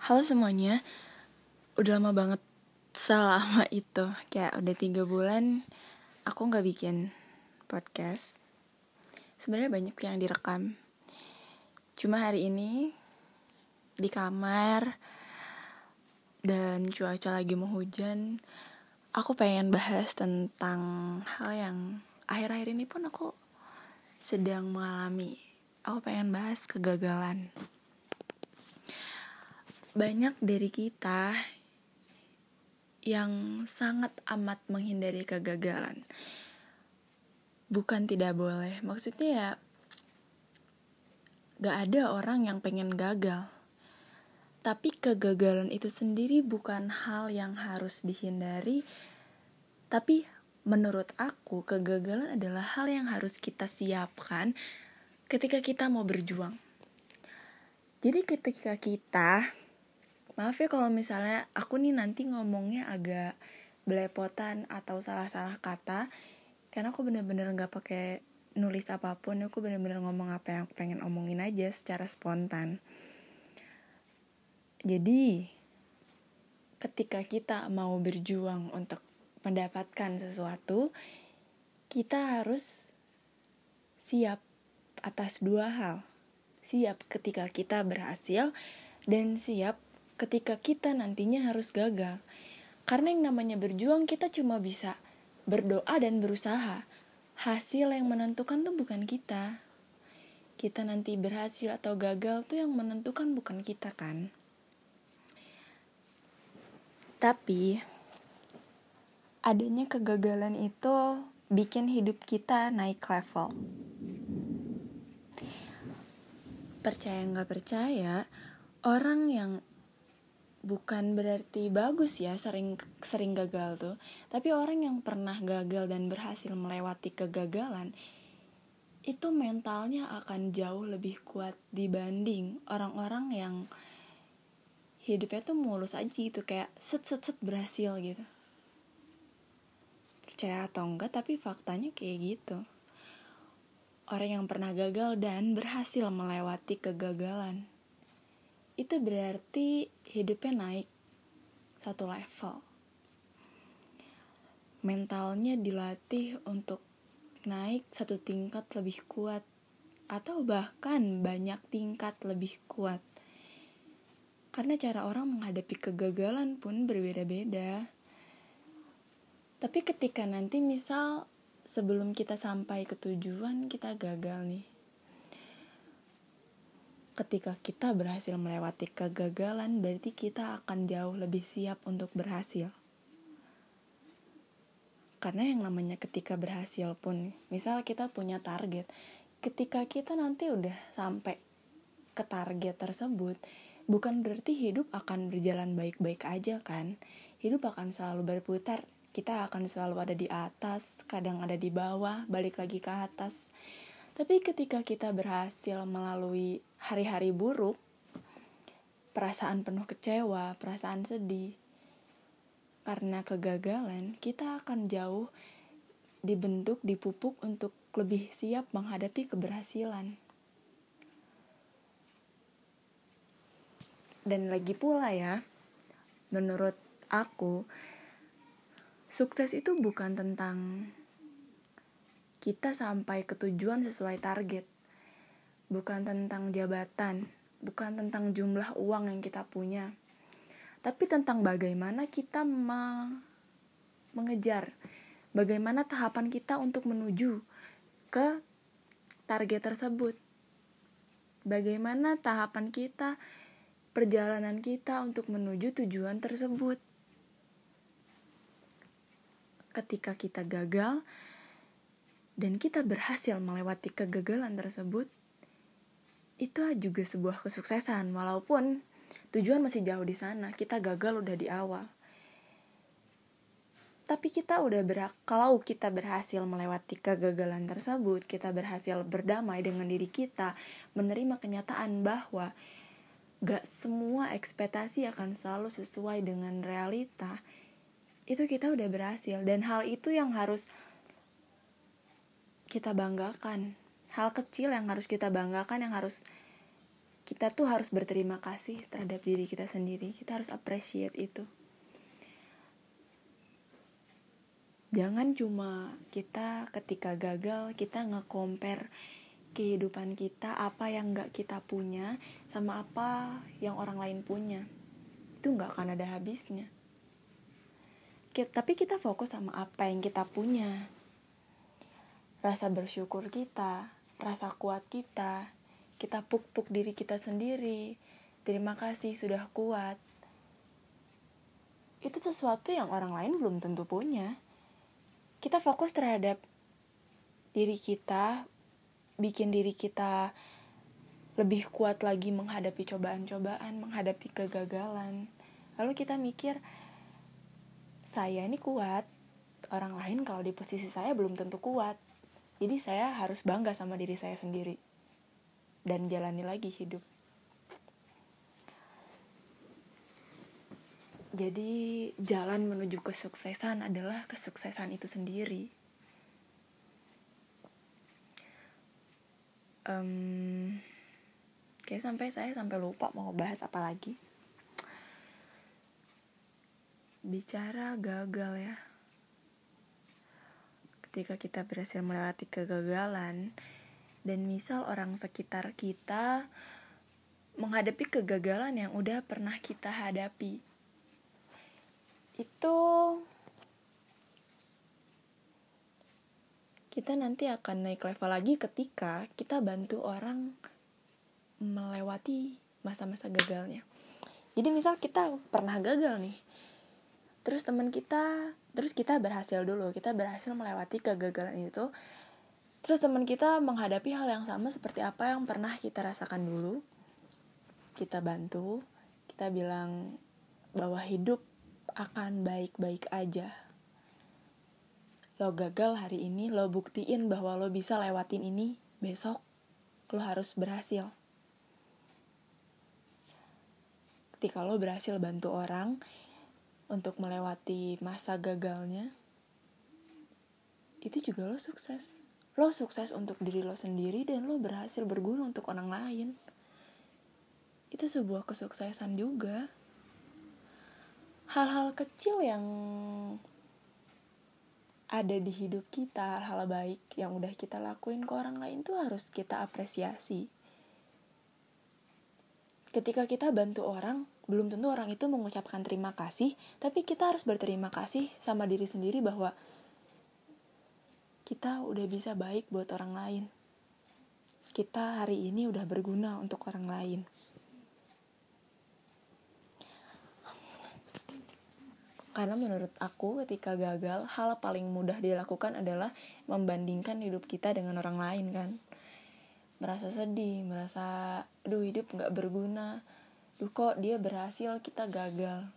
Halo semuanya, udah lama banget selama itu. Kayak udah tiga bulan aku gak bikin podcast. Sebenarnya banyak yang direkam. Cuma hari ini di kamar Dan cuaca lagi mau hujan Aku pengen bahas tentang hal yang akhir-akhir ini pun aku sedang mengalami. Aku pengen bahas kegagalan banyak dari kita yang sangat amat menghindari kegagalan. Bukan tidak boleh, maksudnya ya gak ada orang yang pengen gagal. Tapi kegagalan itu sendiri bukan hal yang harus dihindari, tapi menurut aku kegagalan adalah hal yang harus kita siapkan ketika kita mau berjuang. Jadi ketika kita maaf ya kalau misalnya aku nih nanti ngomongnya agak belepotan atau salah-salah kata karena aku bener-bener nggak pakai nulis apa pun aku bener-bener ngomong apa yang aku pengen omongin aja secara spontan. Jadi ketika kita mau berjuang untuk mendapatkan sesuatu kita harus siap atas dua hal. Siap ketika kita berhasil dan siap ketika kita nantinya harus gagal. Karena yang namanya berjuang kita cuma bisa berdoa dan berusaha. Hasil yang menentukan tuh bukan kita. Kita nanti berhasil atau gagal tuh yang menentukan bukan kita kan. Tapi adanya kegagalan itu bikin hidup kita naik level. Percaya nggak percaya, orang yang bukan berarti bagus ya sering sering gagal tuh. Tapi orang yang pernah gagal dan berhasil melewati kegagalan itu mentalnya akan jauh lebih kuat dibanding orang-orang yang hidupnya tuh mulus aja gitu kayak set set set berhasil gitu. Percaya atau enggak tapi faktanya kayak gitu. Orang yang pernah gagal dan berhasil melewati kegagalan itu berarti hidupnya naik satu level. Mentalnya dilatih untuk naik satu tingkat lebih kuat atau bahkan banyak tingkat lebih kuat. Karena cara orang menghadapi kegagalan pun berbeda-beda. Tapi ketika nanti misal sebelum kita sampai ke tujuan kita gagal nih ketika kita berhasil melewati kegagalan, berarti kita akan jauh lebih siap untuk berhasil. Karena yang namanya ketika berhasil pun, misal kita punya target, ketika kita nanti udah sampai ke target tersebut, bukan berarti hidup akan berjalan baik-baik aja kan. Hidup akan selalu berputar, kita akan selalu ada di atas, kadang ada di bawah, balik lagi ke atas. Tapi ketika kita berhasil melalui hari-hari buruk, perasaan penuh kecewa, perasaan sedih, karena kegagalan, kita akan jauh dibentuk, dipupuk untuk lebih siap menghadapi keberhasilan. Dan lagi pula ya, menurut aku, sukses itu bukan tentang kita sampai ke tujuan sesuai target bukan tentang jabatan, bukan tentang jumlah uang yang kita punya, tapi tentang bagaimana kita mengejar, bagaimana tahapan kita untuk menuju ke target tersebut, bagaimana tahapan kita, perjalanan kita untuk menuju tujuan tersebut. Ketika kita gagal dan kita berhasil melewati kegagalan tersebut, itu juga sebuah kesuksesan. Walaupun tujuan masih jauh di sana kita gagal udah di awal. Tapi kita udah berak kalau kita berhasil melewati kegagalan tersebut kita berhasil berdamai dengan diri kita menerima kenyataan bahwa gak semua ekspektasi akan selalu sesuai dengan realita itu kita udah berhasil. Dan hal itu yang harus kita banggakan. Hal kecil yang harus kita banggakan yang harus kita tuh harus berterima kasih terhadap diri kita sendiri. Kita harus appreciate itu. Jangan cuma kita ketika gagal kita nge-compare kehidupan kita apa yang nggak kita punya sama apa yang orang lain punya. Itu nggak akan ada habisnya. Tapi kita fokus sama apa yang kita punya rasa bersyukur kita rasa kuat kita kita puk-puk diri kita sendiri. Terima kasih sudah kuat. Itu sesuatu yang orang lain belum tentu punya. Kita fokus terhadap diri kita bikin diri kita lebih kuat lagi menghadapi cobaan-cobaan menghadapi kegagalan. Lalu kita mikir saya ini kuat. Orang lain kalau di posisi saya belum tentu kuat jadi saya harus bangga sama diri saya sendiri dan jalani lagi hidup. Jadi jalan menuju kesuksesan adalah kesuksesan itu sendiri. Um, kayak sampai saya sampai lupa mau bahas apa lagi. Bicara gagal ya ketika kita berhasil melewati kegagalan. Dan misal orang sekitar kita menghadapi kegagalan yang udah pernah kita hadapi. Itu kita nanti akan naik level lagi ketika kita bantu orang melewati masa-masa gagalnya. Jadi misal kita pernah gagal nih terus teman kita terus kita berhasil dulu kita berhasil melewati kegagalan itu. Terus teman kita menghadapi hal yang sama seperti apa yang pernah kita rasakan dulu. Kita bantu kita bilang bahwa hidup akan baik-baik aja. Lo gagal hari ini lo buktiin bahwa lo bisa lewatin ini. Besok lo harus berhasil. Ketika lo berhasil bantu orang untuk melewati masa gagalnya, itu juga lo sukses. Lo sukses untuk diri lo sendiri dan lo berhasil berguna untuk orang lain. Itu sebuah kesuksesan juga. Hal-hal kecil yang ada di hidup kita, hal-hal baik yang udah kita lakuin ke orang lain tuh harus kita apresiasi. Ketika kita bantu orang, belum tentu orang itu mengucapkan terima kasih, tapi kita harus berterima kasih sama diri sendiri bahwa kita udah bisa baik buat orang lain. Kita hari ini udah berguna untuk orang lain. Karena menurut aku ketika gagal, hal paling mudah dilakukan adalah membandingkan hidup kita dengan orang lain kan. Merasa sedih, merasa aduh hidup gak berguna, duh kok dia berhasil kita gagal?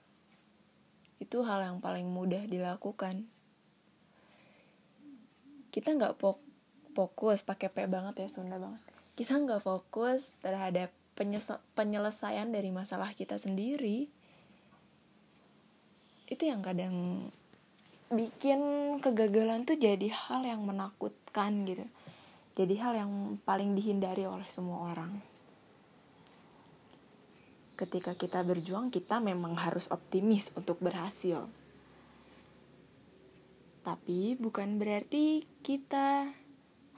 Itu hal yang paling mudah dilakukan. Kita nggak fokus pakai p banget ya Sunda banget. Kita nggak fokus terhadap penyelesaian dari masalah kita sendiri. Itu yang kadang bikin kegagalan tuh jadi hal yang menakutkan gitu. Jadi hal yang paling dihindari oleh semua orang ketika kita berjuang kita memang harus optimis untuk berhasil. Tapi bukan berarti kita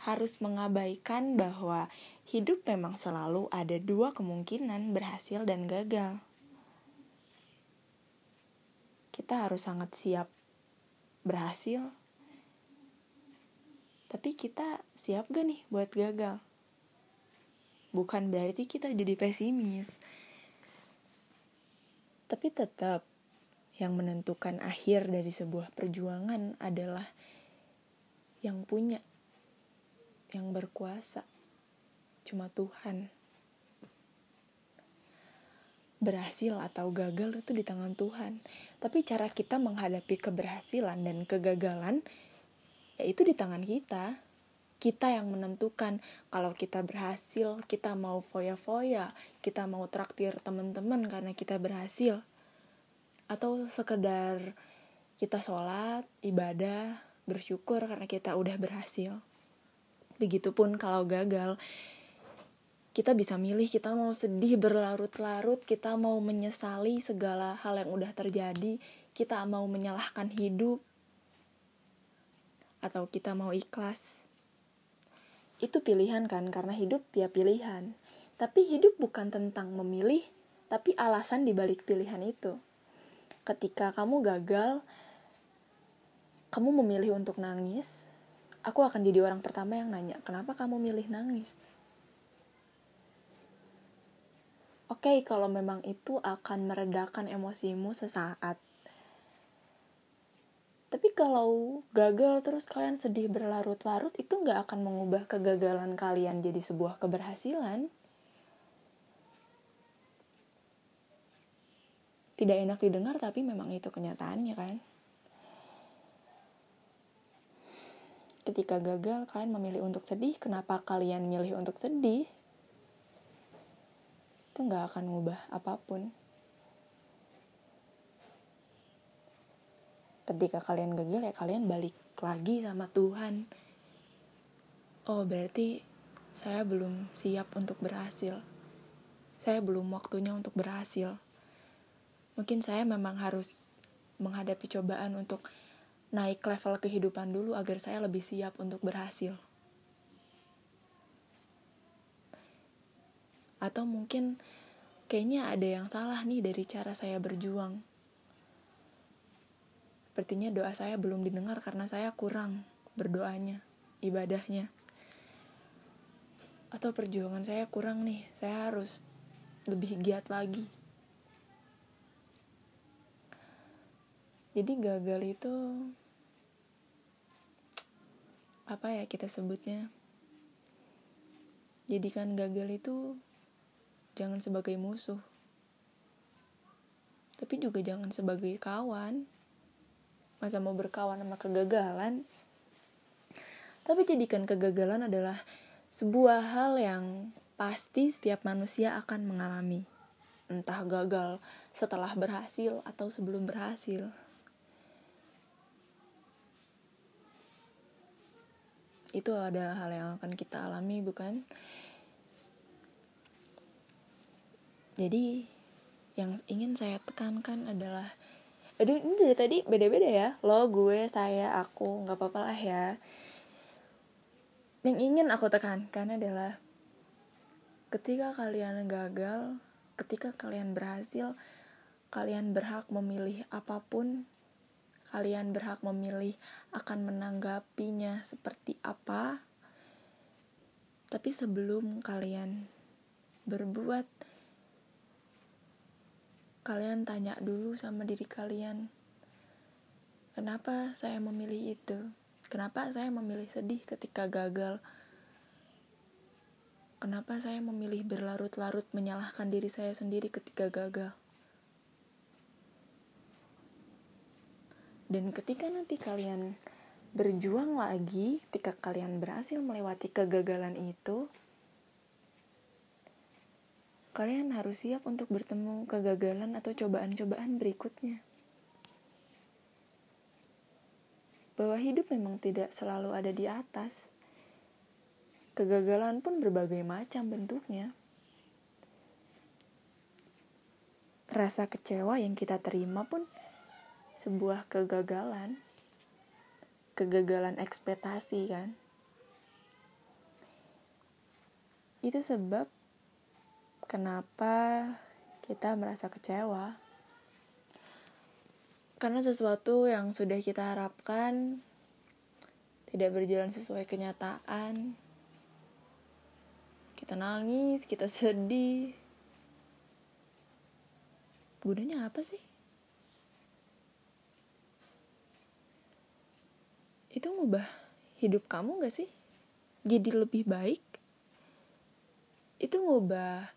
harus mengabaikan bahwa hidup memang selalu ada dua kemungkinan berhasil dan gagal. Kita harus sangat siap berhasil. Tapi kita siap gak nih buat gagal? Bukan berarti kita jadi pesimis tapi tetap yang menentukan akhir dari sebuah perjuangan adalah yang punya, yang berkuasa, cuma Tuhan. Berhasil atau gagal itu di tangan Tuhan, tapi cara kita menghadapi keberhasilan dan kegagalan yaitu di tangan kita kita yang menentukan. Kalau kita berhasil kita mau foya-foya kita mau traktir teman-teman karena kita berhasil. Atau sekedar kita sholat ibadah bersyukur karena kita udah berhasil. Begitupun kalau gagal kita bisa milih kita mau sedih berlarut-larut kita mau menyesali segala hal yang udah terjadi kita mau menyalahkan hidup atau kita mau ikhlas itu pilihan kan karena hidup ya pilihan. Tapi hidup bukan tentang memilih tapi alasan dibalik pilihan itu. Ketika kamu gagal kamu memilih untuk nangis aku akan jadi orang pertama yang nanya kenapa kamu milih nangis? Oke, okay, kalau memang itu akan meredakan emosimu sesaat. Kalau gagal terus kalian sedih berlarut-larut, itu nggak akan mengubah kegagalan kalian jadi sebuah keberhasilan. Tidak enak didengar, tapi memang itu kenyataannya kan. Ketika gagal, kalian memilih untuk sedih. Kenapa kalian milih untuk sedih? itu nggak akan ngubah apa pun. Ketika kalian gagal ya kalian balik lagi sama Tuhan. Oh berarti saya belum siap untuk berhasil. Saya belum waktunya untuk berhasil. Mungkin saya memang harus menghadapi cobaan untuk naik level kehidupan dulu agar saya lebih siap untuk berhasil. atau mungkin kayaknya ada yang salah nih dari cara saya berjuang. Sepertinya doa saya belum didengar karena saya kurang berdoanya, ibadahnya. Atau perjuangan saya kurang nih, saya harus lebih giat lagi. Jadi gagal itu apa ya kita sebutnya? Jadikan gagal itu jangan sebagai musuh, tapi juga jangan sebagai kawan. Masa mau berkawan sama kegagalan? Tapi jadikan kegagalan adalah sebuah hal yang pasti setiap manusia akan mengalami. Entah gagal setelah berhasil atau sebelum berhasil. Itu adalah hal yang akan kita alami, bukan? Jadi yang ingin saya tekankan adalah aduh ini dari tadi beda-beda ya. Lo gue saya aku. Nggak apa-apa lah ya. Yang ingin aku tekankan adalah ketika kalian gagal ketika kalian berhasil kalian berhak memilih apa pun kalian berhak memilih akan menanggapinya seperti apa. Tapi sebelum kalian berbuat kalian tanya dulu sama diri kalian, kenapa saya memilih itu? Kenapa saya memilih sedih ketika gagal? Kenapa saya memilih berlarut-larut menyalahkan diri saya sendiri ketika gagal? Dan ketika nanti kalian berjuang lagi, ketika kalian berhasil melewati kegagalan itu, kalian harus siap untuk bertemu kegagalan atau cobaan-cobaan berikutnya. Bahwa hidup memang tidak selalu ada di atas. Kegagalan pun berbagai macam bentuknya. Rasa kecewa yang kita terima pun sebuah kegagalan. Kegagalan ekspektasi kan. Itu sebab Kenapa kita merasa kecewa? Karena sesuatu yang sudah kita harapkan tidak berjalan sesuai kenyataan. Kita nangis, kita sedih. Gunanya apa sih? Itu ngubah hidup kamu gak sih? Jadi lebih baik? Itu ngubah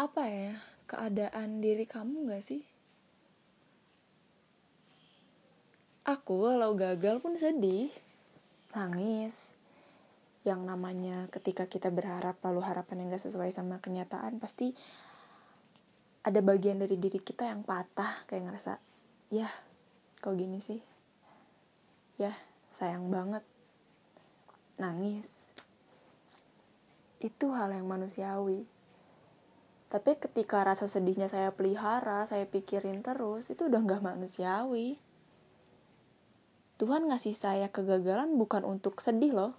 apa ya keadaan diri kamu gak sih? Aku kalau gagal pun sedih. Nangis. Yang namanya ketika kita berharap lalu harapan yang gak sesuai sama kenyataan pasti ada bagian dari diri kita yang patah kayak ngerasa ya kok gini sih? Ya sayang banget. Nangis. Itu hal yang manusiawi. Tapi ketika rasa sedihnya saya pelihara, saya pikirin terus, itu udah gak manusiawi. Tuhan ngasih saya kegagalan bukan untuk sedih loh.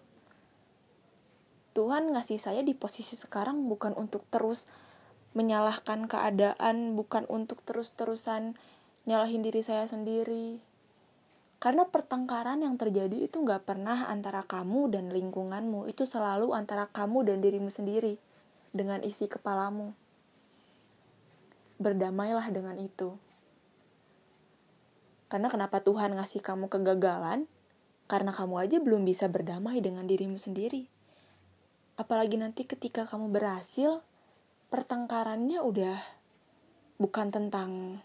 Tuhan ngasih saya di posisi sekarang bukan untuk terus menyalahkan keadaan, bukan untuk terus-terusan nyalahin diri saya sendiri. Karena pertengkaran yang terjadi itu nggak pernah antara kamu dan lingkunganmu, itu selalu antara kamu dan dirimu sendiri dengan isi kepalamu. Berdamailah dengan itu. Karena kenapa Tuhan ngasih kamu kegagalan? Karena kamu aja belum bisa berdamai dengan dirimu sendiri. Apalagi nanti ketika kamu berhasil, pertengkarannya udah bukan tentang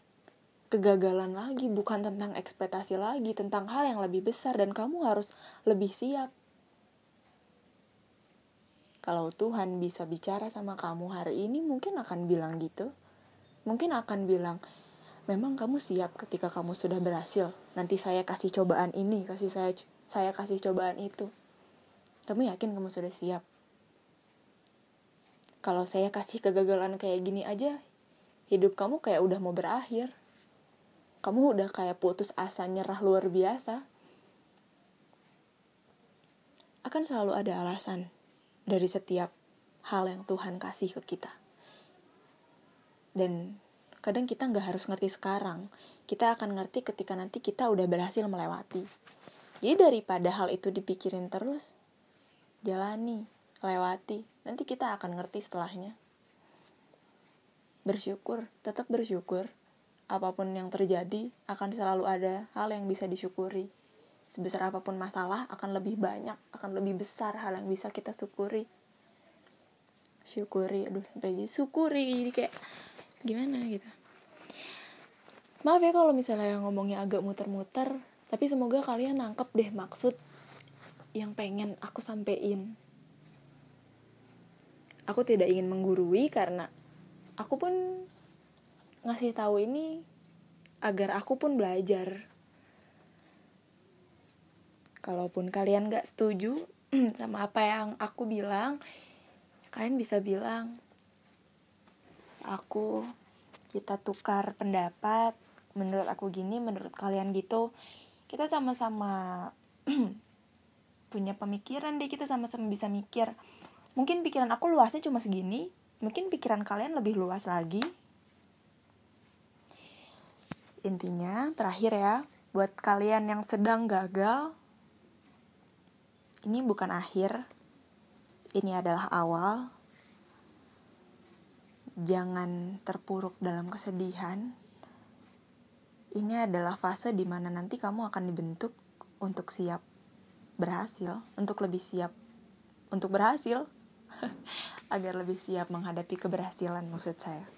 kegagalan lagi, bukan tentang ekspektasi lagi, tentang hal yang lebih besar dan kamu harus lebih siap. Kalau Tuhan bisa bicara sama kamu hari ini mungkin akan bilang gitu. Mungkin akan bilang, memang kamu siap ketika kamu sudah berhasil. Nanti saya kasih cobaan ini, kasih saya saya kasih cobaan itu. Kamu yakin kamu sudah siap? Kalau saya kasih kegagalan kayak gini aja, hidup kamu kayak udah mau berakhir. Kamu udah kayak putus asa nyerah luar biasa. Akan selalu ada alasan dari setiap hal yang Tuhan kasih ke kita. Dan kadang kita nggak harus ngerti sekarang. Kita akan ngerti ketika nanti kita udah berhasil melewati. Jadi daripada hal itu dipikirin terus jalani lewati. Nanti kita akan ngerti setelahnya. Bersyukur tetap bersyukur. Apa pun yang terjadi akan selalu ada hal yang bisa disyukuri. Sebesar apa pun masalah akan lebih banyak akan lebih besar hal yang bisa kita syukuri. Syukuri aduh sampai syukuri. Jadi kayak gimana gitu. Maaf ya kalau misalnya ngomongnya agak muter-muter tapi semoga kalian nangkep deh maksud yang pengen aku sampein. Aku tidak ingin menggurui karena aku pun ngasih tahu ini agar aku pun belajar. Kalaupun kalian gak setuju sama apa yang aku bilang kalian bisa bilang aku kita tukar pendapat menurut aku gini menurut kalian gitu. Kita sama-sama punya pemikiran deh kita sama-sama bisa mikir. Mungkin pikiran aku luasnya cuma segini mungkin pikiran kalian lebih luas lagi. Intinya terakhir ya buat kalian yang sedang gagal ini bukan akhir ini adalah awal jangan terpuruk dalam kesedihan. Ini adalah fase di mana nanti kamu akan dibentuk untuk siap berhasil, untuk lebih siap untuk berhasil, agar lebih siap menghadapi keberhasilan maksud saya.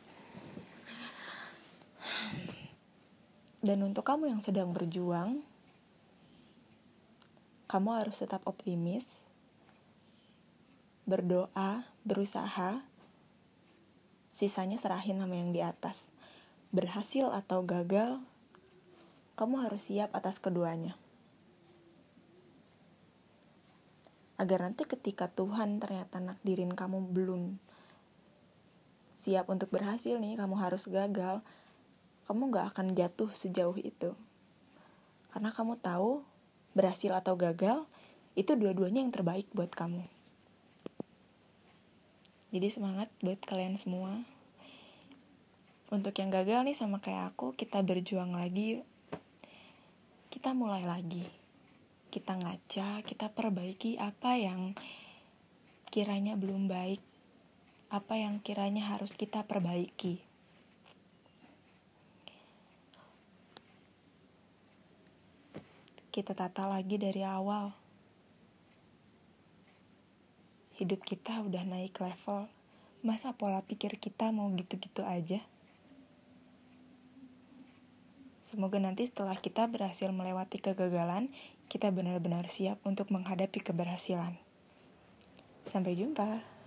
Dan untuk kamu yang sedang berjuang, kamu harus tetap optimis, berdoa, berusaha, sisanya serahin sama yang di atas. Berhasil atau gagal, kamu harus siap atas keduanya. Agar nanti ketika Tuhan ternyata nakdirin kamu belum siap untuk berhasil nih, kamu harus gagal, kamu gak akan jatuh sejauh itu. Karena kamu tahu berhasil atau gagal, itu dua-duanya yang terbaik buat kamu. Jadi semangat buat kalian semua. Untuk yang gagal nih sama kayak aku, kita berjuang lagi. Kita mulai lagi. Kita ngaca, kita perbaiki apa yang kiranya belum baik. Apa yang kiranya harus kita perbaiki. Kita tata lagi dari awal hidup kita udah naik level, masa pola pikir kita mau gitu-gitu aja? Semoga nanti setelah kita berhasil melewati kegagalan, kita benar-benar siap untuk menghadapi keberhasilan. Sampai jumpa.